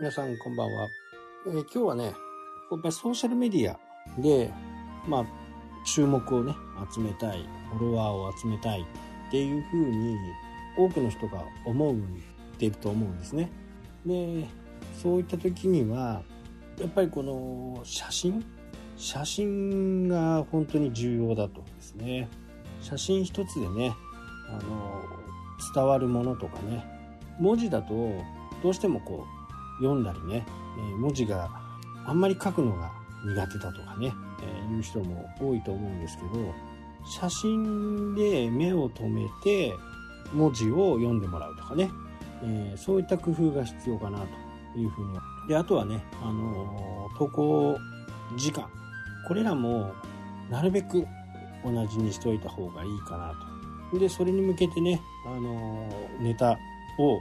皆さんこんばんは。えー今日はね、やっぱりソーシャルメディアで、まあ、注目をね、集めたい、フォロワーを集めたいっていうふうに、多くの人が思っていると思うんですね。で、そういった時には、やっぱりこの写真写真が本当に重要だと思うんですね。写真一つでね、あの、伝わるものとかね、文字だとどうしてもこう読んだりね、え文字があんまり書くのが苦手だとかね、えいう人も多いと思うんですけど、写真で目を留めて文字を読んでもらうとかね、えそういった工夫が必要かなというふうに。で、あとはね、あのー投稿時間。これらもなるべく同じにしておいた方がいいかなと。で、それに向けてね、あのネタを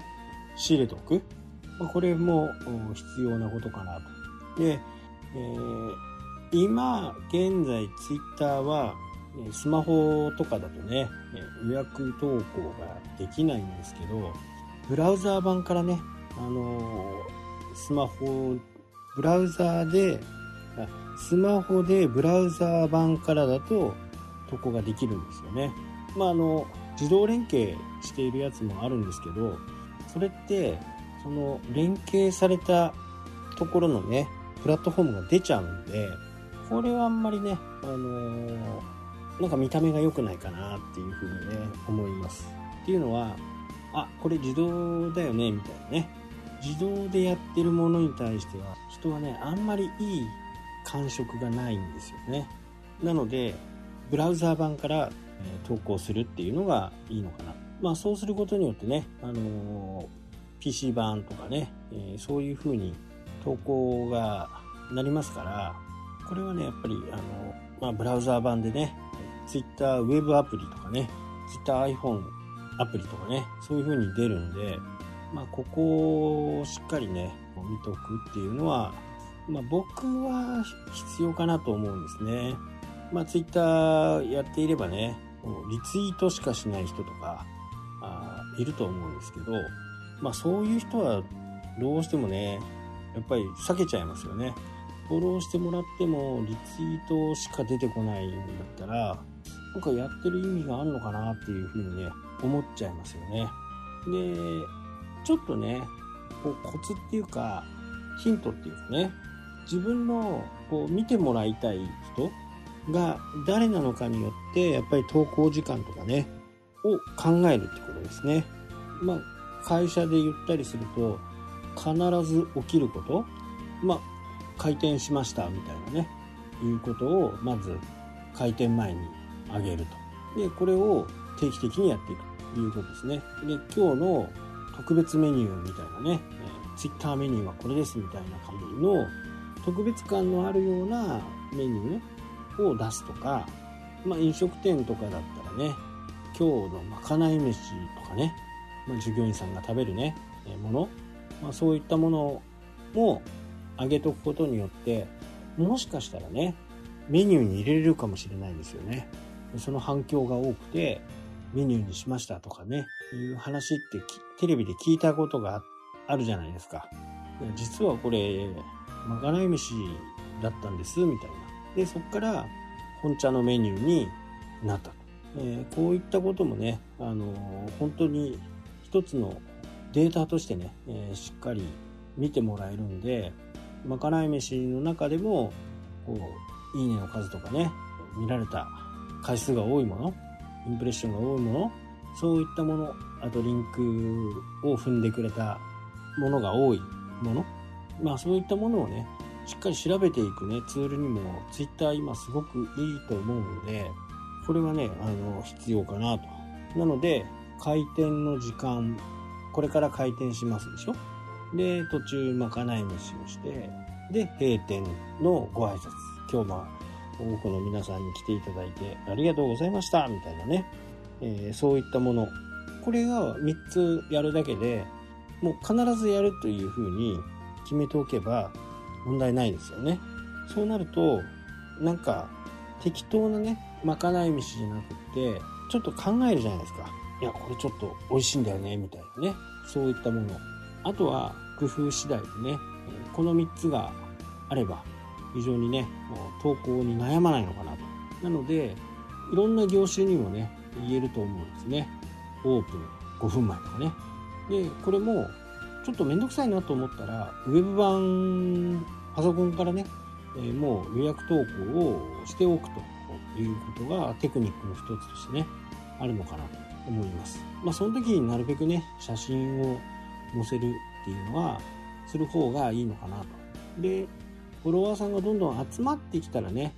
仕入れておく。まあこれも必要なことかなと。で、えー今現在ツイッターはスマホとかだとね予約投稿ができないんですけどブラウザー版からね、あのースマホブラウザーでスマホでブラウザー版からだと投稿ができるんですよね。まああの自動連携しているやつもあるんですけどそれってその連携されたところのねプラットフォームが出ちゃうんでこれはあんまりねあのーなんか見た目が良くないかなっていうふうにね思います。っていうのはあこれ自動だよねみたいなね。自動でやってるものに対しては人はねあんまりいい感触がないんですよね。なのでブラウザー版から、え投稿するっていうのがいいのかな。まあそうすることによってね、あのー PC 版とかね、えーそういう風に投稿がなりますからこれはねやっぱりあの、まあ、ブラウザー版でね Twitter ウェブアプリとかね TwitterIPhone アプリとかねそういう風に出るんで、まあ、ここをしっかりね見とくっていうのは、まあ、僕は必要かなと思うんですね。まあ、Twitter やっていればねリツイートしかしない人とかあいると思うんですけど、まあ、そういう人はどうしてもねやっぱり避けちゃいますよね。フォローしてもらってもリツイートしか出てこないんだったらなんかやってる意味があるのかなっていうふうにね思っちゃいますよね。でちょっとねこうコツっていうかヒントっていうかね自分のこう見てもらいたい人が誰なのかによってやっぱり投稿時間とかねを考えるってことですね。まあ会社で言ったりすると必ず起きることまあ開店しましたみたいなねいうことをまず開店前にあげると。でこれを定期的にやっていくということですね。で今日の特別メニューみたいなね、えー、ツイッターメニューはこれですみたいな感じの特別感のあるようなメニューを出すとか、まあ、飲食店とかだったらね今日のまかない飯とかね、まあ、従業員さんが食べるねえーもの、まあ、そういったものもあげとくことによってもしかしたらねメニューに入れれるかもしれないんですよね。その反響が多くてメニューにしましたとかねいう話ってテレビで聞いたことがあるじゃないですか。実はこれまかない飯だったんですみたいな。でそこから本茶のメニューになったと、えーこういったこともね、あのー本当に一つのデータとしてね、えーしっかり見てもらえるんでまかない飯の中でもこういいねの数とかね見られた回数が多いものインプレッションが多いものそういったものあとリンクを踏んでくれたものが多いものまあそういったものをねしっかり調べていくねツールにも Twitter 今すごくいいと思うのでこれはねあの必要かなと。なので開店の時間これから開店しますでしょ？で途中まかない飯をしてで閉店のご挨拶。今日も多くの皆さんに来ていただいてありがとうございました。みたいなね、えーそういったもの。これが3つやるだけでもう必ずやるというふうに決めておけば問題ないですよね。そうなるとなんか適当なねまかない飯じゃなくってちょっと考えるじゃないですか。いやこれちょっと美味しいんだよねみたいなね。そういったもの。あとは工夫次第でねこの3つがあれば非常にね投稿に悩まないのかなと。なのでいろんな業種にもね言えると思うんですね。オープン5分前とかね。でこれもちょっと面倒くさいなと思ったらウェブ版パソコンからね、えー、もう予約投稿をしておくということがテクニックの一つとしてねあるのかなと。思います。まあその時になるべくね写真を載せるっていうのはする方がいいのかなと。でフォロワーさんがどんどん集まってきたらね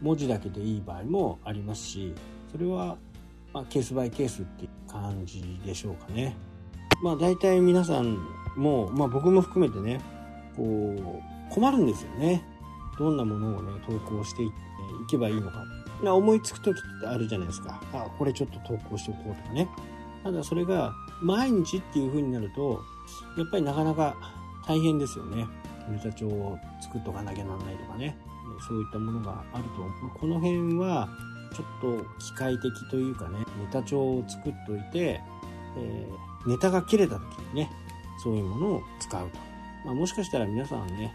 文字だけでいい場合もありますしそれは、まあ、ケースバイケースっていう感じでしょうかね。まあ大体皆さんも、まあ、僕も含めてねこう困るんですよね。どんなものをね投稿していけばいいのかな思いつく時ってあるじゃないですか。あこれちょっと投稿しておこうとかね。ただそれが毎日っていう風になるとやっぱりなかなか大変ですよね。ネタ帳を作っとかなきゃなんないとかね。そういったものがあると。この辺はちょっと機械的というかね。ネタ帳を作っといて、えー、ネタが切れた時にねそういうものを使うと、まあ、もしかしたら皆さんね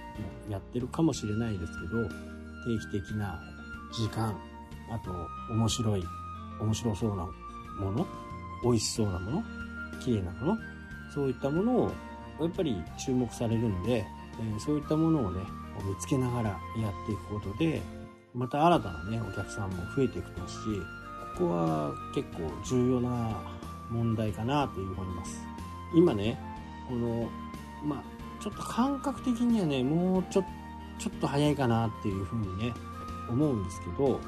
やってるかもしれないですけど定期的な時間あと面白い面白そうなもの美味しそうなもの綺麗なものそういったものをやっぱり注目されるんで、え、そういったものをね見つけながらやっていくことでまた新たなねお客さんも増えていくますしここは結構重要な問題かなという思います。今ねこのまあちょっと感覚的にはねもうちょちょっと早いかなっていうふうにね思うんですけど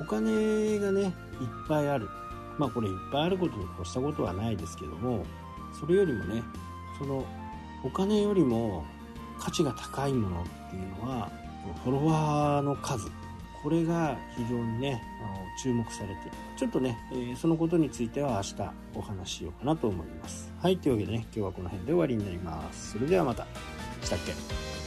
お金がねいっぱいある。まあこれいっぱいあることに越したことはないですけどもそれよりもねそのお金よりも価値が高いものっていうのはフォロワーの数。これが非常にねあの注目されてちょっとね、え、そのことについては明日お話ししようかなと思います。はいというわけでね今日はこの辺で終わりになります。それではまた。したっけ？